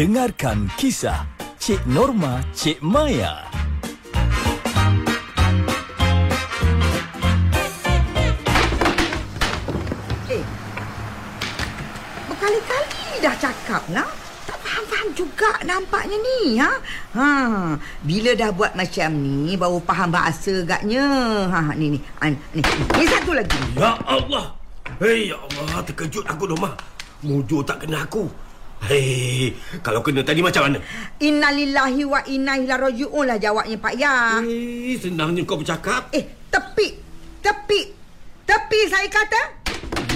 Dengarkan kisah Cik Norma Cik Maya. Eh, berkali-kali dah cakap lah. Tak faham-faham juga nampaknya ni. Ha? ha? Bila dah buat macam ni, baru faham bahasa agaknya. Ha, ni, ni. An, ni, ni satu lagi. Ya Allah. Hei, ya Allah, terkejut aku Norma. Mujur tak kena aku. Hei, kalau kena tadi macam mana? Innalillahi wa inna ilaihi raji'un lah jawabnya Pak Ya. Hei, senangnya kau bercakap. Eh, tepi. Tepi. Tepi saya kata.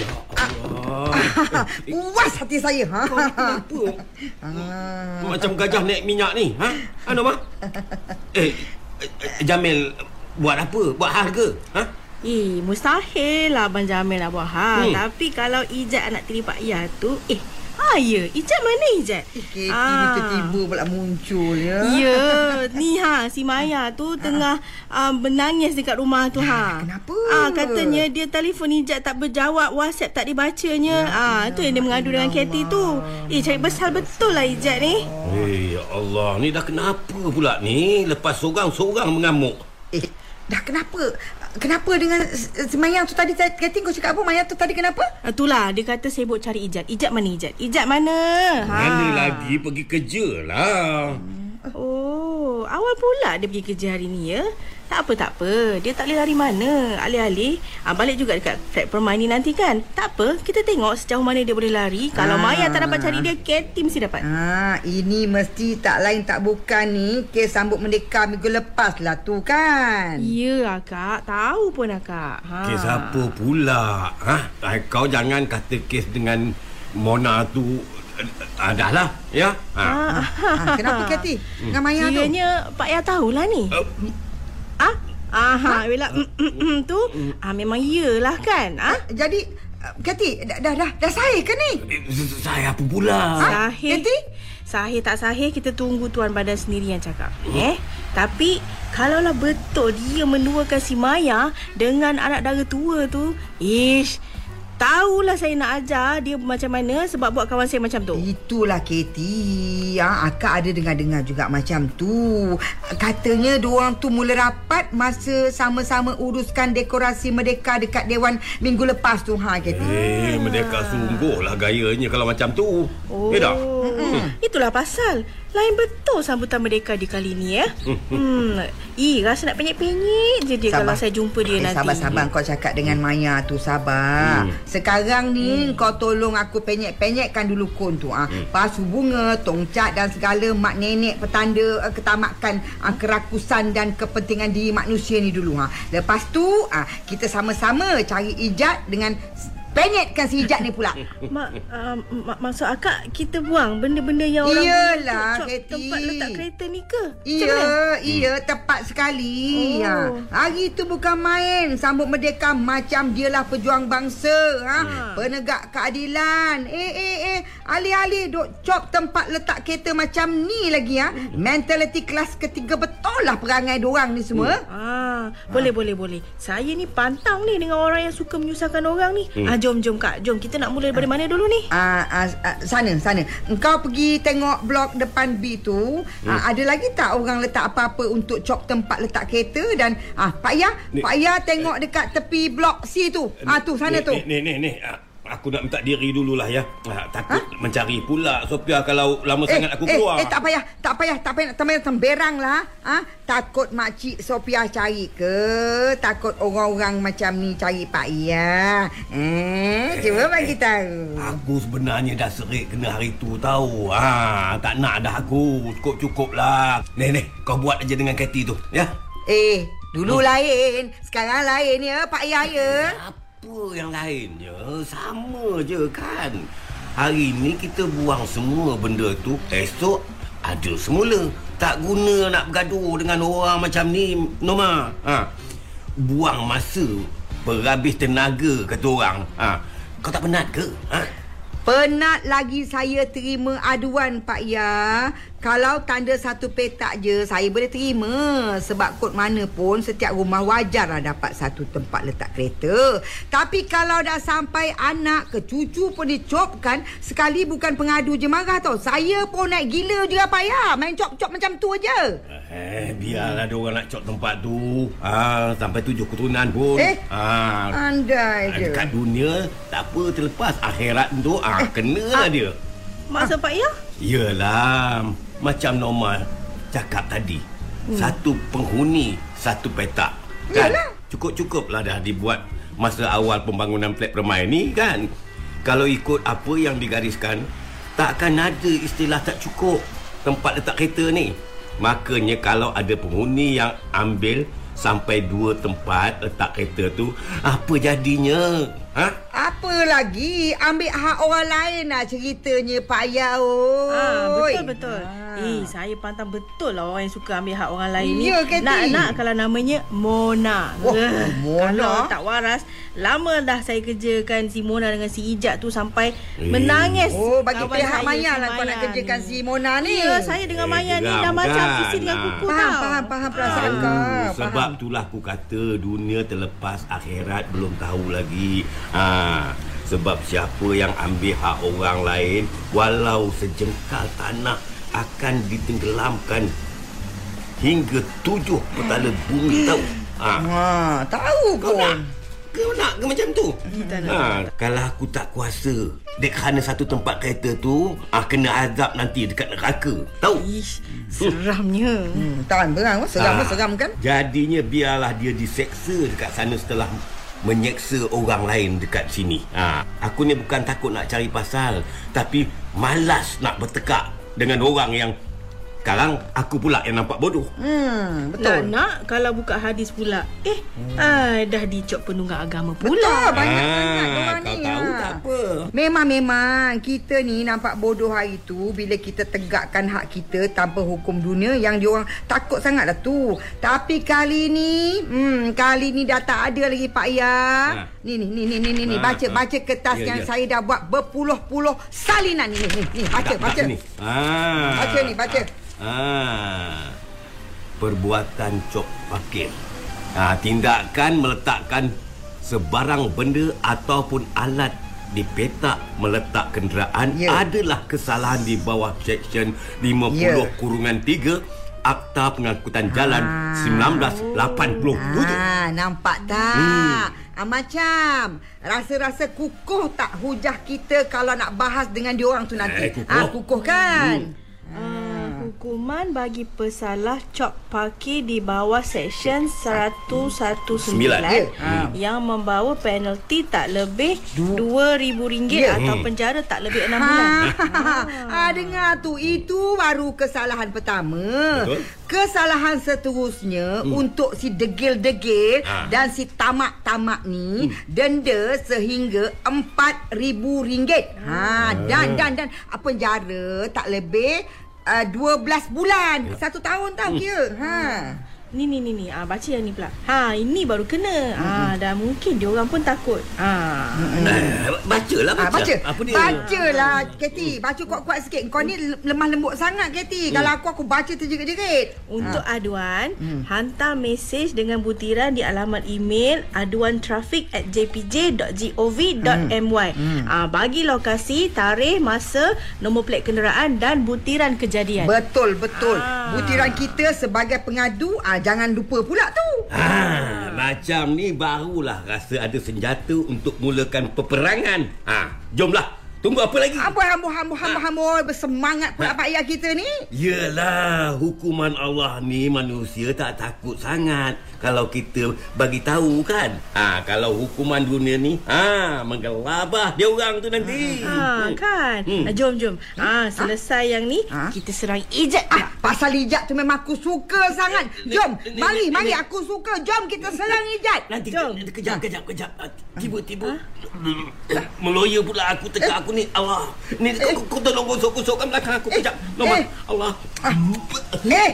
Ya Allah. Puas hati saya. Ha? Kau kenapa? Ah. Macam gajah naik minyak ni. Ha? Ha, Norma? Eh, eh, Jamil buat apa? Buat ke? Ha? Eh, mustahil lah Abang Jamil nak buat hal. Hmm. Tapi kalau Ijat anak tiri Pak Ya tu, eh, ha ya, Ijat mana Ijat? Keti ni tiba-tiba pula muncul ya. Ya, ni ha si Maya tu tengah uh, menangis dekat rumah tu ha. Kenapa? Ah katanya dia telefon Ijat tak berjawab, WhatsApp tak dibacanya. Ah tu yang dia mengadu dengan Katie tu. Eh cari besar betul lah Ijat ni. Hei, ya Allah. Ni dah kenapa pula ni? Lepas seorang-seorang mengamuk. Eh, dah kenapa? Kenapa dengan Semayang tu tadi Katie kau cakap apa? Maya tu tadi kenapa? Ah, Itulah dia kata sibuk cari Ijat. Ijat mana Ijat? Ijat mana? Ha. Mana lagi pergi kerja lah. Oh, awal pula dia pergi kerja hari ni ya. Tak apa, tak apa. Dia tak boleh lari mana. Alih-alih, ah, balik juga dekat flat permainan nanti kan. Tak apa, kita tengok sejauh mana dia boleh lari. Kalau Ah. Maya tak dapat cari dia, Katie mesti dapat. Ha, ini mesti tak lain tak bukan ni kes sambut merdeka minggu lepas lah tu kan. Ya, akak. Tahu pun akak. Ha. Kes apa pula? Ha? Ai, Kau jangan kata kes dengan Mona tu uh, dah lah, ya? Ha. Ah. Ha, kenapa Katie? Dengan Maya tu? Kiranya Pak Ya tahulah ni. Uh, Ah, Aha, bila mm, mm, mm, tu ah memang iyalah kan? Ah, Jadi Katie dah dah dah, dah sahih ke ni? saya apa pula? Ha? Sahih. Katie? Sahih tak sahih kita tunggu tuan badan sendiri yang cakap. Eh? Tapi kalaulah betul dia menuakan si Maya dengan anak dara tua tu, ish, tahulah saya nak ajar dia macam mana sebab buat kawan saya macam tu. Itulah Katie. Ha, akak ada dengar-dengar juga macam tu. Katanya diorang tu mula rapat masa sama-sama uruskan dekorasi merdeka dekat Dewan minggu lepas tu. Ha, Katie. Eh, merdeka sungguh lah gayanya kalau macam tu. Oh, Eh dah? itulah pasal. Lain betul sambutan merdeka di kali ni ya. Hmm. Ih, rasa nak penyek-penyek je dia kalau saya jumpa dia eh, nanti. Sabar-sabar kau cakap dengan Maya tu sabar. Hmm. Sekarang ni kau tolong aku penyek-penyekkan dulu kon tu. Ah, ha. Pasu bunga, tongcat dan segala mak nenek petanda uh, ketamakan uh, kerakusan dan kepentingan diri manusia ni dulu. Ha. Lepas tu ah ha, kita sama-sama cari ijat dengan penyetkan si ijat ni pula. Mak, uh, mak maksud akak kita buang benda-benda yang orang Iyalah, buang tempat letak kereta ni ke? Macam Iya, iya tepat sekali. Oh. Ha. Hari tu bukan main sambut merdeka macam dialah pejuang bangsa, ha. Ha. Penegak keadilan. Eh eh eh, alih-alih duk cop tempat letak kereta macam ni lagi ha. Mentality kelas ketiga betul lah perangai diorang ni semua. Ah, boleh boleh boleh. Saya ni pantang ni dengan orang yang suka menyusahkan orang ni. Ah, jom jom kak, jom kita nak mula daripada mana dulu ni? Ah, ah, ah, sana sana. Engkau pergi tengok blok depan B tu. Ah, ada lagi tak orang letak apa-apa untuk cop tempat letak kereta dan ah Pak Ya, Ni- Pak Ya tengok dekat tepi blok C tu. Ah tu sana ni, tu. Ni, ni, ni. Ah, Aku nak minta diri dululah ya. Ah, takut mencari pula Sophia kalau lama sangat aku keluar. Eh, eh tak payah, tak payah, tak payah, tak payah temberang lah. Ha? Takut makcik Sophia cari ke? Takut orang-orang macam ni cari Pak Ya? Eh, cuba bagi tahu. Aku sebenarnya dah serik kena hari tu tahu. Ha, tak nak dah aku. Cukup-cukup lah. Ni, ni. Kau buat aja dengan Katie tu. Ya? Eh, dulu lain, sekarang lain ya, Pak Ya ya. Apa yang lainnya? Sama je kan. Hari ni kita buang semua benda tu. Esok ada semula. Tak guna nak bergaduh dengan orang macam ni, Norma. Ha. Buang masa. Berhabis tenaga, kata orang. Ha. Kau tak penat ke? Ha? Penat lagi saya terima aduan Pak Ya. Kalau tanda satu petak je Saya boleh terima Sebab kod mana pun Setiap rumah wajar lah dapat satu tempat letak kereta Tapi kalau dah sampai anak ke cucu pun dicopkan Sekali bukan pengadu je marah tau Saya pun naik gila juga payah Main cop-cop macam tu je Eh, biarlah dia orang nak cop tempat tu. Ah, sampai tujuh keturunan pun. Eh, ah, Andai je dekat dunia tak apa terlepas akhirat tu ah kena lah dia. Maksud Pak Ya? Yelah, macam normal cakap tadi. Hmm. Satu penghuni, satu petak. Kan? Yalah. Cukup-cukup lah dah dibuat masa awal pembangunan flat permai ni kan. Kalau ikut apa yang digariskan, takkan ada istilah tak cukup tempat letak kereta ni. Makanya kalau ada penghuni yang ambil sampai dua tempat letak kereta tu, apa jadinya? Ha? Apa lagi? Ambil hak orang lain lah ceritanya Pak oi. Ah, betul betul. Eh, saya pantang betul lah orang yang suka ambil hak orang lain ni. Ya, Katie. Nak nak kalau namanya Mona. Wah, Eh, Mona? Kalau tak waras, lama dah saya kerjakan si Mona dengan si Ijat tu sampai Eh. menangis. Oh, bagi pihak Maya si lah kau nak Maya kerjakan ni. si Mona ni. Ya, saya dengan Eh, Maya ni dah geram macam kan? isi dengan Ah. kuku Faham, tau. faham, faham perasaan Ah, kau. Sebab Faham. itulah aku kata dunia terlepas akhirat belum tahu lagi. Ha, sebab siapa yang ambil hak orang lain walau sejengkal tanah akan ditenggelamkan hingga tujuh petala bumi tahu. Ha. Ha, tahu Kau nak? pun. Kau nak ke macam tu? tak nak. Ha, kalau aku tak kuasa Dek kerana satu tempat kereta tu ah, Kena azab nanti dekat neraka Tahu? Ish, seramnya. Hmm, tahan berang. Seram, Ah, seram kan? Jadinya biarlah dia diseksa dekat sana setelah menyeksa orang lain dekat sini. Ha, aku ni bukan takut nak cari pasal, tapi malas nak bertekak dengan orang yang sekarang aku pula yang nampak bodoh. Hmm, Nak betul. nak kalau buka hadis pula. Eh, Hmm. ah, dah dicop penunggang agama Betul, pula. banyak Ah, sangat orang kau ni. tahu ha. tak apa. Memang-memang kita ni nampak bodoh hari tu bila kita tegakkan hak kita tanpa hukum dunia yang diorang takut sangat lah tu. Tapi kali ni, hmm, kali ni dah tak ada lagi Pak Ya. Ha. Ni ni ni ni ni ni, ni. Ha, baca ha. baca kertas Ya, yang ya. saya dah buat berpuluh-puluh salinan ni ni ni. Baca Tak, tak baca. ni. Ah. Baca ni, baca. Ah. Perbuatan cop pakir. Ah, tindakan meletakkan sebarang benda ataupun alat di petak meletak kenderaan Ya. adalah kesalahan di bawah Seksyen 50 Ya. kurungan 3 Akta Pengangkutan Jalan Ah. 1987. Ah, nampak tak? Hmm. Ah, macam rasa-rasa kukuh tak hujah kita kalau nak bahas dengan diorang tu nanti. Eh, kukuh. Ah, kukuh kan? Ah, hukuman bagi pesalah cop parkir di bawah Seksyen 119 Ya. Ah. yang membawa penalti tak lebih RM2,000 Ya. atau Hmm. penjara tak lebih 6 bulan. Ha, ah, dengar tu itu baru kesalahan pertama. Betul. Kesalahan seterusnya hmm. untuk si degil-degil Ah. dan si tamak-tamak ni hmm. denda sehingga RM4000. Ha dan dan dan ah, penjara tak lebih uh, 12 bulan. Satu tahun tau kira. Ha. Ni ni ni ni. Ah baca yang ni pula. Ha ini baru kena. Ah dan mungkin dia orang pun takut. Ah. Eh, bacalah Ah, baca. baca. Apa dia? Bacalah, Keti. Baca kuat-kuat sikit. Kau ni lemah lembut sangat, Keti. Hmm. Kalau aku, aku baca terjerit-jerit. Untuk Ah. aduan, hantar mesej dengan butiran di alamat email aduan trafik at jpj.gov.my. Ah, bagi lokasi, tarikh, masa, nombor plate kenderaan dan butiran kejadian. Betul, betul. Ah. Butiran kita sebagai pengadu, ah, jangan lupa pula tu. Ha, macam ni barulah rasa ada senjata untuk mulakan peperangan. Ha, jomlah. Tunggu apa lagi? Apa hambur, hambur, hambur, hambur. Bersemangat pula Pak Ayah kita ni. Yelah, hukuman Allah ni manusia tak takut sangat kalau kita bagi tahu kan. Ha, kalau hukuman dunia ni, ha, menggelabah dia orang tu nanti. Ha, kan? Hmm. Hmm. Jom, jom. Ah, selesai yang ni, Ha? kita serang ijat pula. Ah, pasal ijat tu memang aku suka sangat. Jom, ni- mari, mari. Aku suka. Jom kita serang ijat. Nanti Jom. kejap kejap kejap Ah, tiba-tiba meloya pula aku tegak aku ni Allah ni kau, kau tolong gosok-gosokkan belakang aku kejap Norma eh. Allah Eh,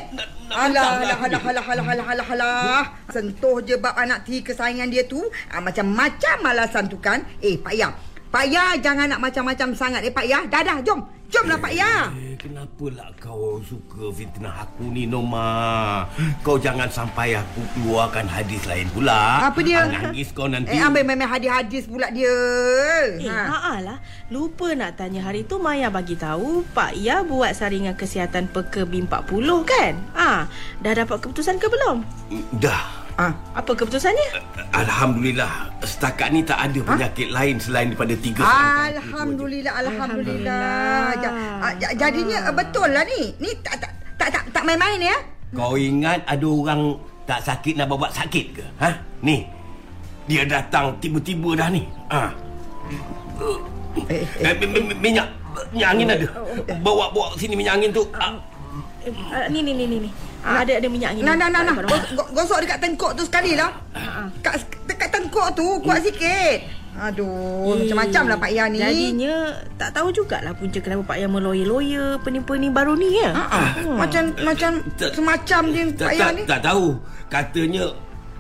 Alah, alah, alah, alah, alah, alah, alah, alah. Sentuh je bab anak tiri kesayangan dia tu. Ah, macam-macam alasan tu kan. Eh, Pak Ya. Pak Ya jangan nak macam-macam sangat. Eh, Pak Ya. Dah, dah. Jom. Jomlah, Pak Ya. Eh, kenapalah kau suka fitnah aku ni Norma? Kau jangan sampai aku keluarkan hadis lain pula. Apa dia? Nangis kau nanti. Eh, ambil memang hadis-hadis pula dia. Eh, ha. lah. Lupa nak tanya hari tu Maya bagi tahu Pak Ya buat saringan kesihatan peka B40 kan? Ah, dah dapat keputusan ke belum? Dah. Ah. Apa keputusannya? Alhamdulillah. Setakat ni tak ada penyakit lain selain daripada tiga Alhamdulillah, alhamdulillah. Ah, ja- jadinya ah, betul lah ni. Ni tak tak tak tak, tak main-main ya. Kau ingat ada orang tak sakit nak bawa sakit ke? Ha? Ni. Dia datang tiba-tiba dah ni. Ha. Eh, Eh, mi- minyak minyak angin ada. Bawa bawa sini minyak angin tu. Eh, ni ni ni ni ni. Ah, ada ada minyak ni. Nah, nah, nah, nah. Gosok dekat tengkok tu sekali lah. Kat, dekat tengkok tu, kuat sikit. Aduh, Eh, macam-macam lah Pak Ya ni. Jadinya tak tahu jugalah punca kenapa Pak Yang meloya-loya penipu-penipu baru ni ya. Ah, ah. Macam macam Tak- semacam dia tak, Pak Ya tak, ni. tak tahu. Katanya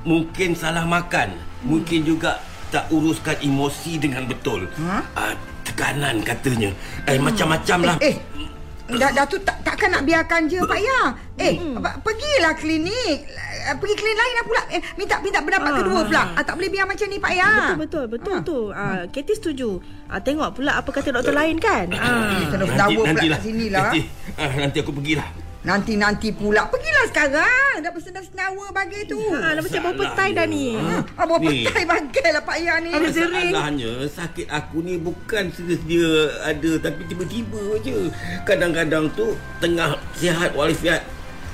mungkin salah makan. Mungkin juga tak uruskan emosi dengan betul. Ha? Ah, tekanan katanya. Eh, macam-macam lah. Eh, dah tu tak, takkan nak biarkan je Pak Ya. Eh, apa- pergilah klinik. Eh, Pergi klinik lain lah pula. Eh, minta minta pendapat Ah, kedua ah, pula. ah. Ah, tak boleh biar macam ni Pak Ya. Betul betul betul Ah. tu. Ah, Katie setuju. Ah, tengok pula apa kata doktor lain kan. Ah. Kena berdawa pula kat sini lah. Nanti, ah, nanti aku pergilah. Nanti-nanti pula. Pergilah sekarang. Dah bersenang senawa bagai tu. Ah, dah macam bawa petai dah ni. Ah, bawa petai bagai lah Pak Ya ni. Masalahnya sakit aku ni bukan sedia ada tapi tiba-tiba je. Kadang-kadang tu tengah sihat walafiat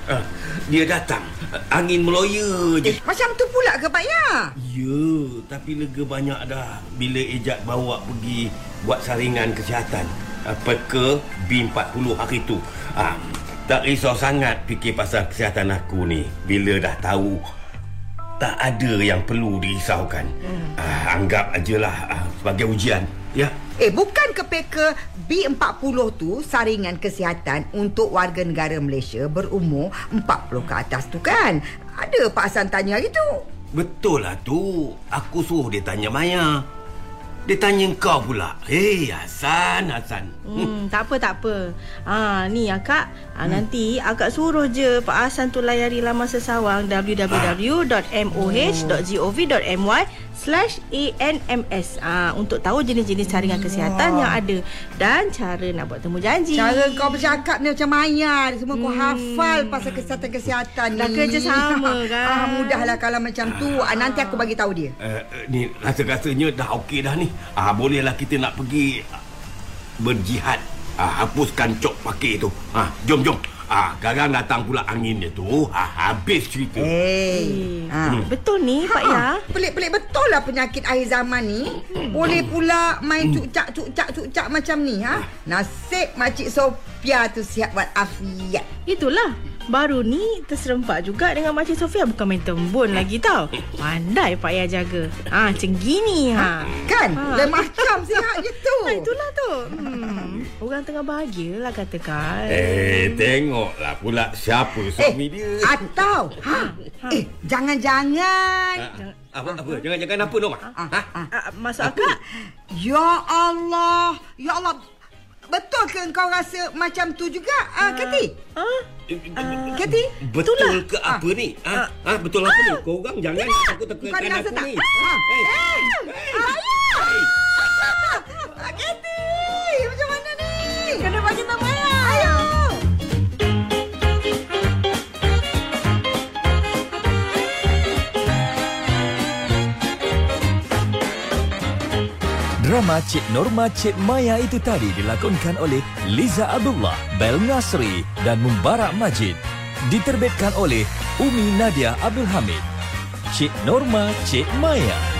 ah, dia datang angin meloya je. Eh, macam tu pula ke Pak Ya? Ya, tapi lega banyak dah bila Ejak bawa pergi buat saringan kesihatan. Apa ke B40 hari tu. Ah, tak risau sangat fikir pasal kesihatan aku ni bila dah tahu tak ada yang perlu dirisaukan. Hmm. Ah, anggap ajalah ah, sebagai ujian, ya. Eh, bukan ke PK B40 tu saringan kesihatan untuk warga negara Malaysia berumur 40 ke atas tu kan? Ada Pak Hassan tanya hari tu. Betul lah tu. Aku suruh dia tanya Maya. Dia tanya kau pula. Hei, Hasan, Hasan. Hmm, tak apa tak apa. Ah ni akak, ah, nanti akak suruh je Pak Hasan tu layari laman sesawang www.moh.gov.my slash ANMS ah, untuk tahu jenis-jenis saringan kesihatan yang ada dan cara nak buat temu janji. Cara kau bercakap ni macam Maya. Semua kau hafal pasal kesihatan-kesihatan ni. Dah kerja sama, kan? Ah, mudahlah kalau macam tu. Ah, nanti aku bagi tahu dia. Uh, ni rasa-rasanya dah okey dah ni. Ah bolehlah kita nak pergi ah, berjihad. Ah hapuskan cok pakai tu. Ah jom jom. Ah sekarang datang pula angin dia tu. Ah habis cerita. Eh. Eh, Ah. Betul ni Pak Ya. Pelik-pelik betul lah penyakit akhir zaman ni. Boleh pula main cukcak cukcak cukcak macam ni ha. Nasib makcik Sophia tu sihat buat afiat. Itulah. Baru ni terserempak juga dengan Makcik Sofia bukan main tembun lagi tau. Pandai Pak Ya jaga. Ah, macam gini ha. Kan? Ha. Lain macam sihat je tu. Ah, itulah tu. Hmm. Orang tengah bahagia lah katakan. Eh tengoklah pula siapa suami dia. Atau ha. Eh, jangan-jangan. Ah, apa apa? Jangan-jangan apa Norma? Ha? Ah, masuk akak? Ya Allah. Ya Allah. Betul ke kau rasa macam tu juga, ah, Kati? Ah, Kati? Betul Itulah. ke apa ni? Ha? ha? betul apa ni? Kau orang jangan tekankan ada rasa aku tak? ni. Ha. Eh, Ayah! Ah, Kati! Drama Cik Norma Cik Maya itu tadi dilakonkan oleh Liza Abdullah, Bel Nasri dan Mubarak Majid. Diterbitkan oleh Umi Nadia Abdul Hamid. Cik Norma Cik Maya.